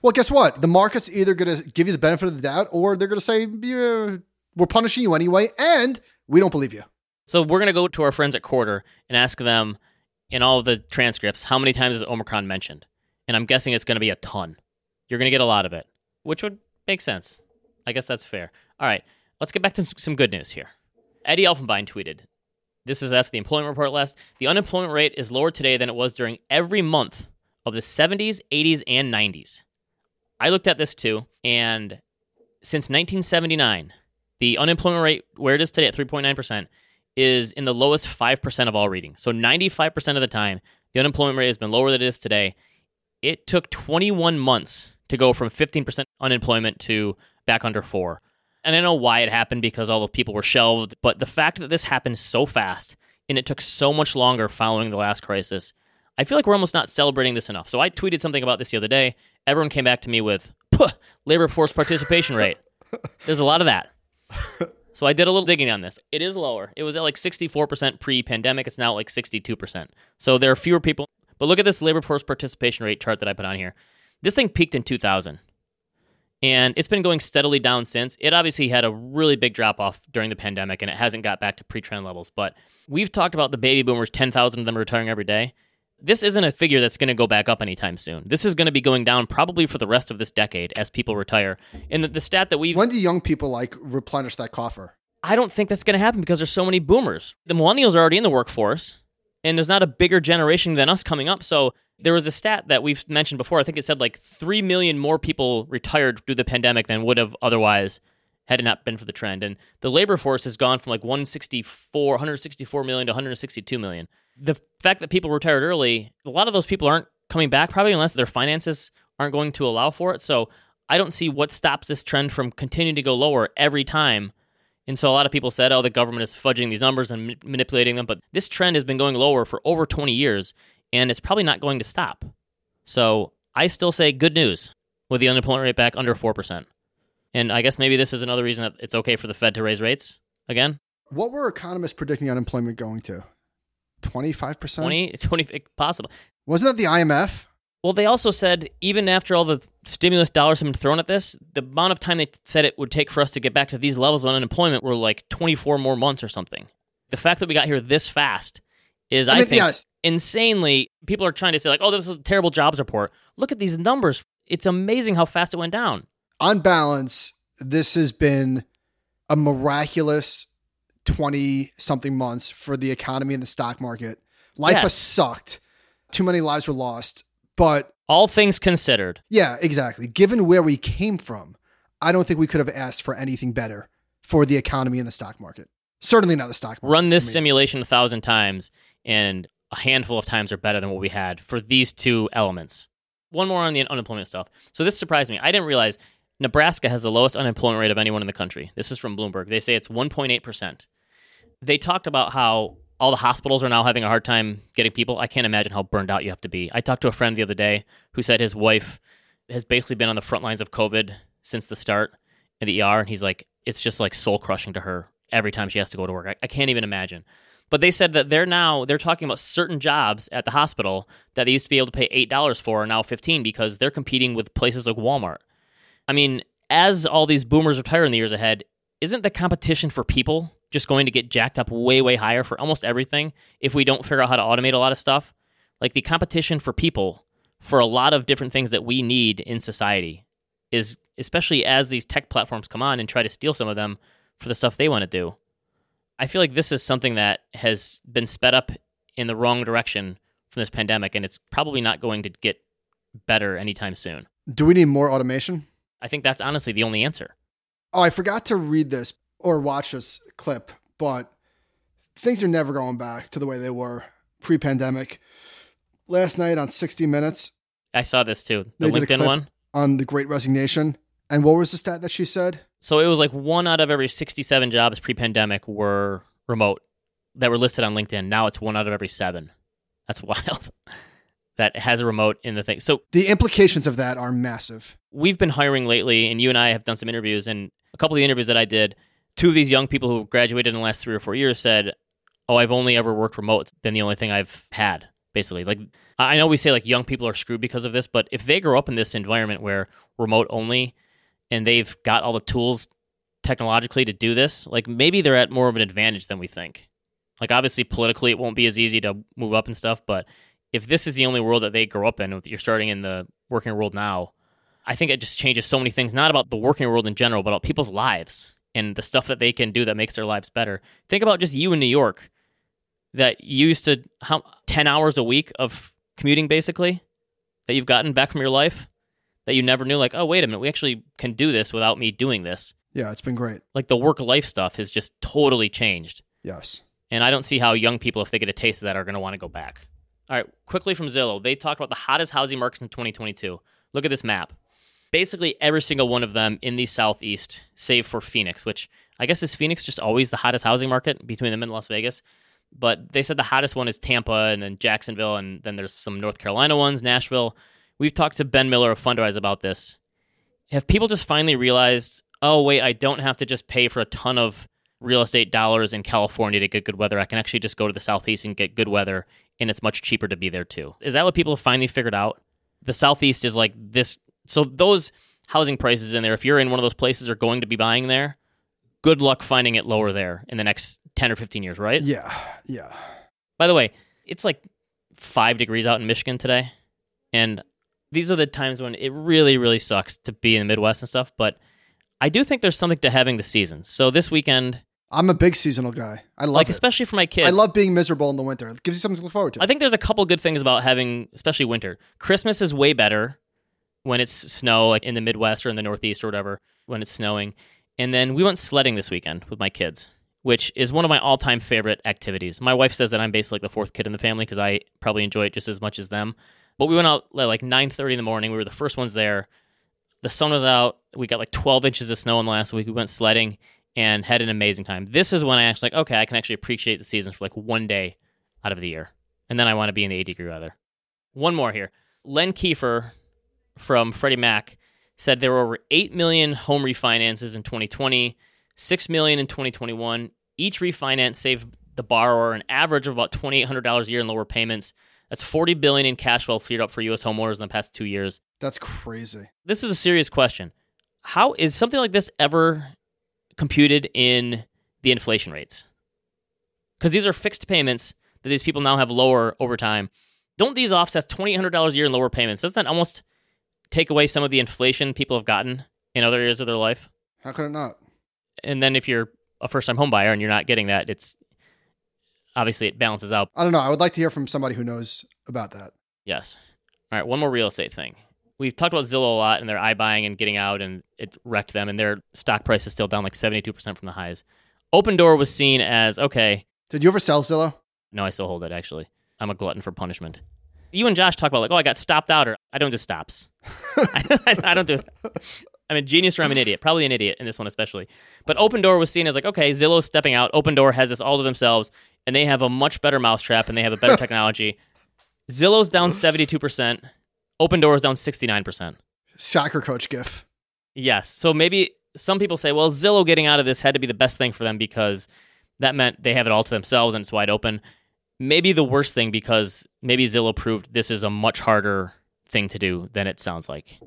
Well, guess what? The market's either going to give you the benefit of the doubt, or they're going to say yeah, we're punishing you anyway, and we don't believe you. So we're gonna go to our friends at Quartr and ask them in all the transcripts how many times is Omicron mentioned, and I'm guessing it's gonna be a ton. You're gonna get a lot of it, which would make sense. I guess that's fair. All right, let's get back to some good news here. Eddie Elfenbein tweeted. This is after the employment report last. The unemployment rate is lower today than it was during every month of the 70s, 80s, and 90s. I looked at this too, and since 1979, the unemployment rate, where it is today at 3.9%, is in the lowest 5% of all readings. So 95% of the time, the unemployment rate has been lower than it is today. It took 21 months to go from 15% unemployment to back under 4. And I know why it happened because all the people were shelved, but the fact that this happened so fast and it took so much longer following the last crisis, I feel like we're almost not celebrating this enough. So I tweeted something about this the other day. Everyone came back to me with labor force participation rate. There's a lot of that. So I did a little digging on this. It is lower. It was at like 64% pre-pandemic. It's now like 62%. So there are fewer people. But look at this labor force participation rate chart that I put on here. This thing peaked in 2000. And it's been going steadily down since. It obviously had a really big drop off during the pandemic and it hasn't got back to pre-trend levels. But we've talked about the baby boomers, 10,000 of them retiring every day. This isn't a figure that's going to go back up anytime soon. This is going to be going down probably for the rest of this decade as people retire. And the, the stat that we've When do young people like replenish that coffer? I don't think that's going to happen because there's so many boomers. The millennials are already in the workforce, and there's not a bigger generation than us coming up. So there was a stat that we've mentioned before. I think it said like 3 million more people retired through the pandemic than would have otherwise had it not been for the trend. And the labor force has gone from like 164, 164 million to 162 million. The fact that people retired early, a lot of those people aren't coming back probably unless their finances aren't going to allow for it. So I don't see what stops this trend from continuing to go lower every time. And so a lot of people said, oh, the government is fudging these numbers and ma- manipulating them. But this trend has been going lower for over 20 years, and it's probably not going to stop. So I still say good news with the unemployment rate back under 4%. And I guess maybe this is another reason that it's okay for the Fed to raise rates again. What were economists predicting unemployment going to? 25%? 20, 20 possible. Wasn't that the IMF? Well, they also said even after all the stimulus dollars have been thrown at this, the amount of time they said it would take for us to get back to these levels of unemployment were like 24 more months or something. The fact that we got here this fast is, I, I mean, think, yes. insanely. People are trying to say like, "Oh, this is a terrible jobs report." Look at these numbers. It's amazing how fast it went down. On balance, this has been a miraculous 20 something months for the economy and the stock market. Life Yes. has sucked. Too many lives were lost. But All things considered, yeah, exactly. Given where we came from, I don't think we could have asked for anything better for the economy and the stock market. Certainly not the stock market. run this I mean, simulation a thousand times, and a handful of times are better than what we had for these two elements. One more on the unemployment stuff. So this surprised me. I didn't realize Nebraska has the lowest unemployment rate of anyone in the country. This is from Bloomberg. They say it's 1.8%. They talked about how all the hospitals are now having a hard time getting people. I can't imagine how burned out you have to be. I talked to a friend the other day who said his wife has basically been on the front lines of COVID since the start in the ER, and he's like, it's just like soul crushing to her every time she has to go to work. I, I can't even imagine. But they said that they're now they're talking about certain jobs at the hospital that they used to be able to pay eight dollars for are now fifteen because they're competing with places like Walmart. I mean, as all these boomers retire in the years ahead, isn't the competition for people just going to get jacked up way, way higher for almost everything if we don't figure out how to automate a lot of stuff? Like the competition for people for a lot of different things that we need in society is especially as these tech platforms come on and try to steal some of them for the stuff they want to do. I feel like this is something that has been sped up in the wrong direction from this pandemic, and it's probably not going to get better anytime soon. Do we need more automation? I think that's honestly the only answer. Oh, I forgot to read this or watch this clip, but things are never going back to the way they were pre pandemic. Last night on 60 Minutes, I saw this too. The They did a LinkedIn one. on the great resignation. And what was the stat that she said? So it was like one out of every 67 jobs pre pandemic were remote that were listed on LinkedIn. Now it's one out of every seven. That's wild. that has a remote in the thing. So The implications of that are massive. we've been hiring lately, and you and I have done some interviews, and a couple of the interviews that I did, two of these young people who graduated in the last three or four years said, "Oh, I've only ever worked remote. It's been the only thing I've had." Basically, like I know we say like young people are screwed because of this, but if they grow up in this environment where remote only, and they've got all the tools technologically to do this, like maybe they're at more of an advantage than we think. Like obviously politically, it won't be as easy to move up and stuff, but if this is the only world that they grow up in, you're starting in the working world now, I think it just changes so many things, not about the working world in general, but about people's lives and the stuff that they can do that makes their lives better. Think about just you in New York that you used to how 10 hours a week of commuting basically that you've gotten back from your life that you never knew like, "Oh, wait a minute, we actually can do this without me doing this." Yeah, it's been great. Like the work life stuff has just totally changed. Yes. And I don't see how young people, if they get a taste of that, are going to want to go back. All right, quickly from Zillow, they talked about the hottest housing markets in 2022. Look at this map. Basically, every single one of them in the southeast, save for Phoenix, which I guess is Phoenix just always the hottest housing market between them and Las Vegas. But they said the hottest one is Tampa and then Jacksonville, and then there's some North Carolina ones, Nashville. We've talked to Ben Miller of Fundrise about this. Have people just finally realized, oh, wait, I don't have to just pay for a ton of real estate dollars in California to get good weather. I can actually just go to the southeast and get good weather, and it's much cheaper to be there too. Is that what people have finally figured out? The southeast is like this. So those housing prices in there, if you're in one of those places or going to be buying there, good luck finding it lower there in the next 10 or 15 years, right? Yeah. Yeah. By the way, it's like five degrees out in Michigan today. And these are the times when it really, really sucks to be in the Midwest and stuff. But I do think there's something to having the seasons. So this weekend, I'm a big seasonal guy. I love like it. especially for my kids, I love being miserable in the winter. It gives you something to look forward to. I think there's a couple good things about having, especially winter. Christmas is way better when it's snow, like in the Midwest or in the Northeast or whatever, when it's snowing. And then we went sledding this weekend with my kids, which is one of my all-time favorite activities. My wife says that I'm basically like the fourth kid in the family because I probably enjoy it just as much as them. But we went out at like 9:30 in the morning. We were the first ones there. The sun was out. We got like 12 inches of snow in the last week. We went sledding and had an amazing time. This is when I actually like, okay, I can actually appreciate the season for like one day out of the year. And then I want to be in the 80 degree weather. One more here. Len Kiefer from Freddie Mac said there were over 8 million home refinances in 2020, 6 million in 2021. Each refinance saved the borrower an average of about $2,800 a year in lower payments. That's 40 billion in cash flow freed up for U.S. homeowners in the past two years. That's crazy. This is a serious question. How is something like this ever computed in the inflation rates? Because these are fixed payments that these people now have lower over time. Don't these offset $2,800 a year in lower payments? Doesn't that almost take away some of the inflation people have gotten in other areas of their life? How could it not? And then if you're a first time home buyer and you're not getting that, it's obviously it balances out. I don't know. I would like to hear from somebody who knows about that. Yes. All right, one more real estate thing. We've talked about Zillow a lot and their iBuying and getting out, and it wrecked them, and their stock price is still down like 72% from the highs. Opendoor was seen as okay. Did you ever sell Zillow? No, I still hold it, actually. I'm a glutton for punishment. You and Josh talk about, like, oh, I got stopped out, or I don't do stops. I, I don't do I'm a genius or I'm an idiot. Probably an idiot in this one, especially. But Opendoor was seen as like, okay, Zillow's stepping out. Opendoor has this all to themselves, and they have a much better mousetrap and they have a better technology. Zillow's down 72%. Opendoor is down 69%. Soccer coach gif. Yes. So maybe some people say, well, Zillow getting out of this had to be the best thing for them because That meant they have it all to themselves and it's wide open. Maybe the worst thing because maybe Zillow proved this is a much harder thing to do than it sounds like.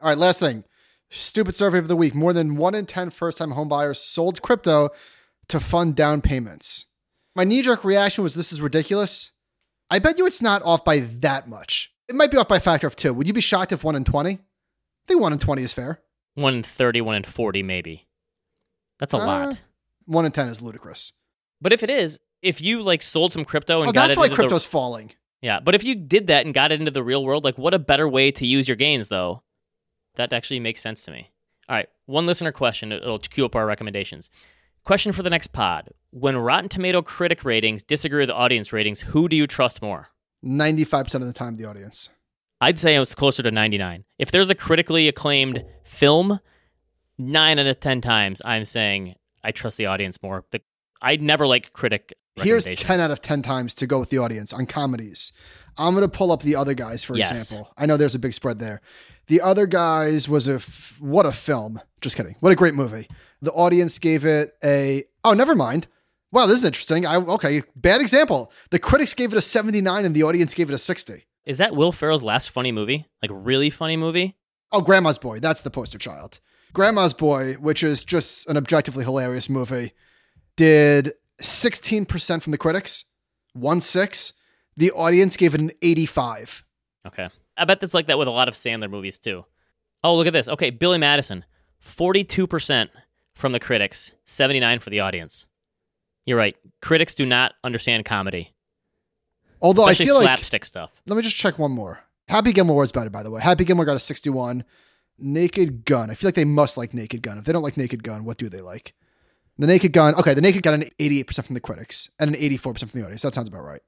All right, last thing. Stupid survey of the week. More than one in 10 first time homebuyers sold crypto to fund down payments. My knee jerk reaction was this is ridiculous. I bet you it's not off by that much. It might be off by a factor of two. Would you be shocked if one in 20? I think one in 20 is fair. One in 30, one in 40, maybe. That's a Uh, lot. One in 10 is ludicrous. But if it is, if you like sold some crypto and Oh, got that's it why into the- crypto's falling. Yeah, but if you did that and got it into the real world, like what a better way to use your gains, though. That actually makes sense to me. All right, one listener question. It'll queue up our recommendations. Question for the next pod: When Rotten Tomato critic ratings disagree with audience ratings, who do you trust more? 95% of the time, the audience. I'd say it was closer to 99. If there's a critically acclaimed film, nine out of ten times I'm saying I trust the audience more. The, I never like critic. Here's 10 out of 10 times to go with the audience on comedies. I'm going to pull up the other guys, for Yes. example. I know there's a big spread there. The other guys was a, f- what a film. Just kidding. What a great movie. The audience gave it a, oh, never mind. Wow, this is interesting. I, okay, bad example. The critics gave it a 79 and the audience gave it a 60. Is that Will Ferrell's last funny movie? Like really funny movie? Oh, Grandma's Boy. That's the poster child. Grandma's Boy, which is just an objectively hilarious movie, did 16% from the critics, one six. The audience gave it an 85. Okay. I bet that's like that with a lot of Sandler movies too. Oh, look at this. Okay, Billy Madison, 42% from the critics, 79 for the audience. You're right. Critics do not understand comedy, Although especially I feel like, slapstick stuff. let me just check one more. Happy Gilmore was better, by the way. Happy Gilmore got a 61. Naked Gun. I feel like they must like Naked Gun. If they don't like Naked Gun, what do they like? The Naked Gun. Okay, the Naked Gun, an 88% from the critics and an 84% from the audience. That sounds about right.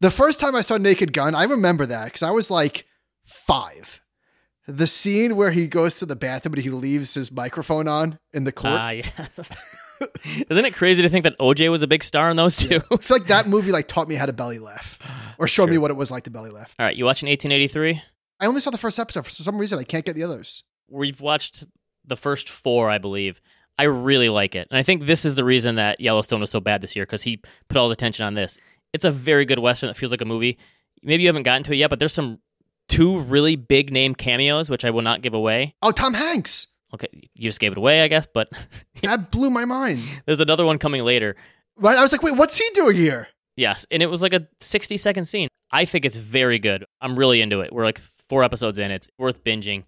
The first time I saw Naked Gun, I remember that because I was like five. The scene where he goes to the bathroom but he leaves his microphone on in the court. Ah, yes. Isn't it crazy to think that OJ was a big star in those two? I feel like that movie like taught me how to belly laugh or showed me what it was like to belly laugh. All right, you watching 1883? I only saw the first episode for some reason. I can't get the others. We've watched the first four, I believe. I really like it. And I think this is the reason that Yellowstone was so bad this year because he put all his attention on this. It's a very good Western that feels like a movie. Maybe you haven't gotten to it yet, but there's some two really big name cameos, which I will not give away. Oh, Tom Hanks. Okay, you just gave it away, I guess, but That blew my mind. there's another one coming later. Right? I was like, wait, what's he doing here? Yes, and it was like a 60 second scene. I think it's very good. I'm really into it. We're like four episodes in. It's worth binging.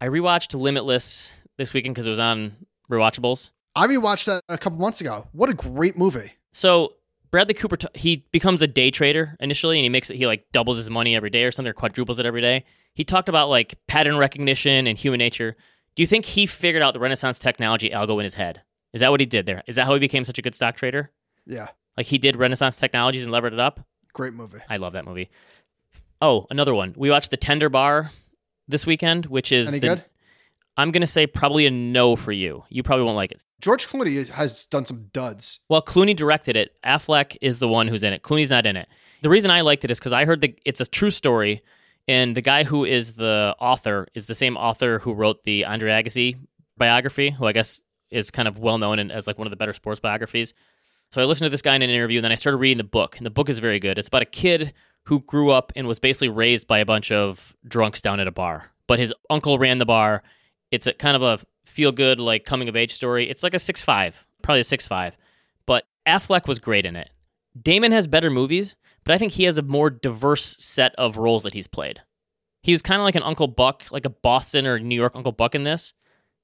I rewatched Limitless this weekend because it was on Rewatchables. I rewatched that a couple months ago. What a great movie. So Bradley Cooper, t- he becomes a day trader initially, and he makes it. He like doubles his money every day or something, or quadruples it every day. He talked about like pattern recognition and human nature. Do you think he figured out the Renaissance technology algo in his head? Is that what he did there? Is that how he became such a good stock trader? Yeah, Like he did Renaissance technologies and levered it up? great movie. I love that movie. Oh, another one. We watched The Tender Bar this weekend, which is Any the- good? I'm gonna say probably a no for you. You probably won't like it. George Clooney has done some duds. Well, Clooney directed it. Affleck is the one who's in it. Clooney's not in it. The reason I liked it is because I heard that it's a true story, and the guy who is the author is the same author who wrote the Andre Agassi biography, who I guess is kind of well known and as like one of the better sports biographies. So I listened to this guy in an interview, and then I started reading the book, and the book is very good. It's about a kid who grew up and was basically raised by a bunch of drunks down at a bar, but his uncle ran the bar. It's a kind of a feel good like coming of age story. It's like a six five, probably a six five. But Affleck was great in it. Damon has better movies, but I think he has a more diverse set of roles that he's played. He was kind of like an Uncle Buck, like a Boston or New York Uncle Buck in this.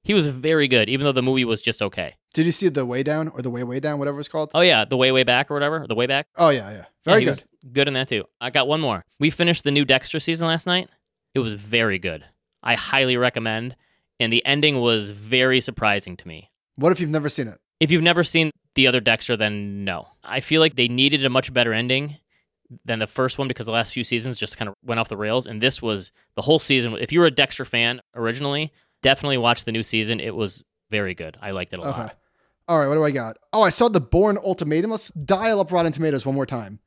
He was very good, even though the movie was just okay. Did you see the way down or the way way down, whatever it's called? Oh yeah, the way way back or whatever, the way back. Oh yeah, yeah, Yeah, very he good. good in that too. I got one more. We finished the new Dexter season last night. It was very good. I highly recommend, and the ending was very surprising to me. What if you've never seen it? If you've never seen the other Dexter, then no. I feel like they needed a much better ending than the first one because the last few seasons just kind of went off the rails. And this was the whole season. If you were a Dexter fan originally, definitely watch the new season. It was very good. I liked it a Okay. lot. All right, what do I got? Oh, I saw the Bourne Ultimatum. Let's dial up Rotten Tomatoes one more time.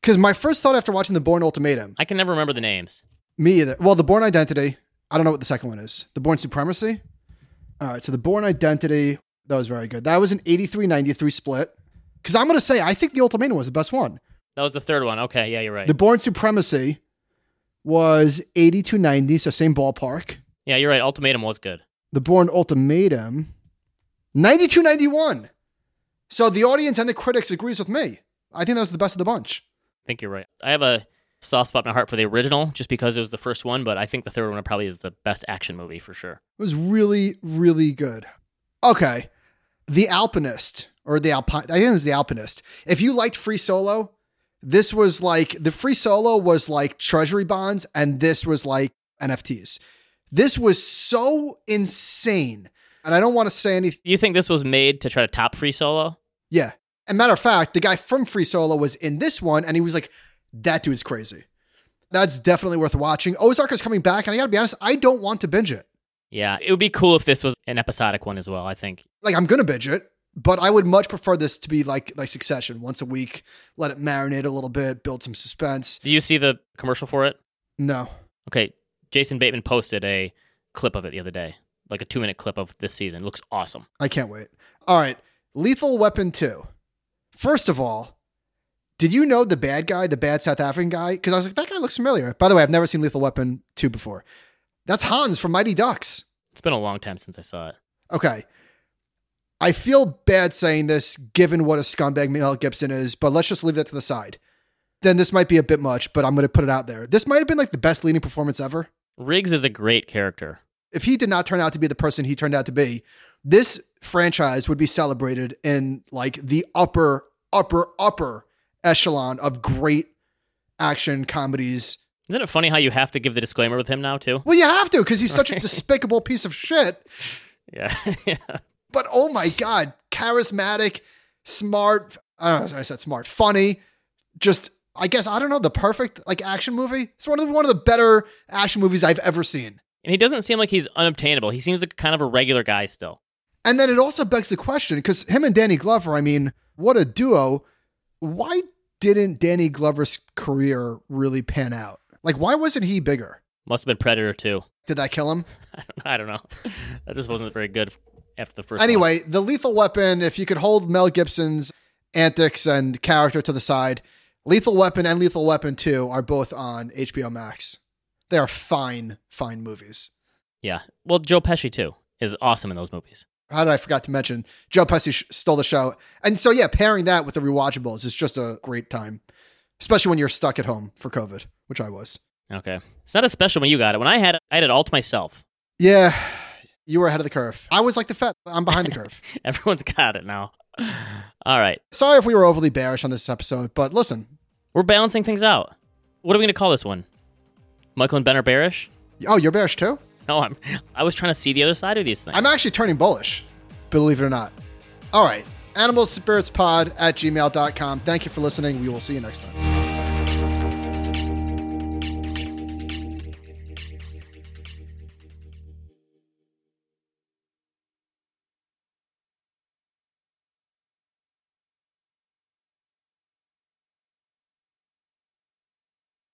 Because my first thought after watching the Bourne Ultimatum, I can never remember the names. me either. Well, the Bourne Identity. I don't know what the second one is. The Bourne Supremacy. All right, so the Bourne Identity that was very good. That was an 83-93 split. Because I'm going to say, I think the Ultimatum was the best one. That was the third one. Okay, yeah, you're right. The Bourne Supremacy was 8290, so same ballpark. yeah, you're right. Ultimatum was good. The Bourne Ultimatum, 9291. So the audience and the critics agrees with me. I think that was the best of the bunch. I think you're right. I have a soft spot in my heart for the original just because it was the first one, but I think the third one probably is the best action movie for sure. It was really, really good. Okay. The Alpinist, or the Alpine, I think it was the Alpinist. If you liked Free Solo, this was like, the Free Solo was like treasury bonds, and this was like NFTs. This was so insane. And I don't want to say anything. You think this was made to try to top Free Solo? Yeah. And matter of fact, the guy from Free Solo was in this one, and he was like, that dude's crazy. That's definitely worth watching. Ozark is coming back, and I gotta be honest, I don't want to binge it. Yeah, it would be cool if this was an episodic one as well, I think. Like, I'm gonna binge it, but I would much prefer this to be like like Succession, once a week, let it marinate a little bit, build some suspense. Do you see the commercial for it? No. Okay, Jason Bateman posted a clip of it the other day, like a two minute clip of this season. It looks awesome. I can't wait. All right. Lethal Weapon 2. First of all, did you know the bad guy, the bad South African guy? Because I was like, that guy looks familiar. By the way, I've never seen Lethal Weapon 2 before. That's Hans from Mighty Ducks. It's been a long time since I saw it. Okay. I feel bad saying this given what a scumbag Mel Gibson is, but let's just leave that to the side. Then this might be a bit much, but I'm going to put it out there. This might have been like the best leading performance ever. Riggs is a great character. If he did not turn out to be the person he turned out to be, this franchise would be celebrated in like the upper, upper, upper echelon of great action comedies. Isn't it funny how you have to give the disclaimer with him now too? Well, you have to because he's such a despicable piece of shit. Yeah. yeah. But oh my god, charismatic, smart. I don't know. I said smart, funny. Just I guess I don't know the perfect like action movie. It's one of the, one of the better action movies I've ever seen. And he doesn't seem like he's unobtainable. He seems like kind of a regular guy still. And then it also begs the question because him and Danny Glover, I mean, what a duo. Why didn't Danny Glover's career really pan out? Like, why wasn't he bigger? Must have been Predator 2. Did that kill him? I don't know. That just wasn't very good after the first. one. Anyway, the Lethal Weapon, if you could hold Mel Gibson's antics and character to the side, Lethal Weapon and Lethal Weapon 2 are both on HBO Max. They are fine, fine movies. yeah. Well, Joe Pesci too is awesome in those movies. How did I forgot to mention? Joe Pesci sh- stole the show. And so, yeah, pairing that with the rewatchables is just a great time, especially when you're stuck at home for COVID, which I was. Okay, it's not as special when you got it. When I had it, I had it all to myself. Yeah, you were ahead of the curve. I was like the Fed. I'm behind the curve. Everyone's got it now. All right, Sorry if we were overly bearish on this episode, but listen, we're balancing things out. What are we going to call this one? Michael and Ben are bearish? oh, you're bearish too? No, I'm. I was trying to see the other side of these things. I'm actually turning bullish, believe it or not. All right. Animal Spirits Pod at gmail.com. Thank you for listening. We will see you next time.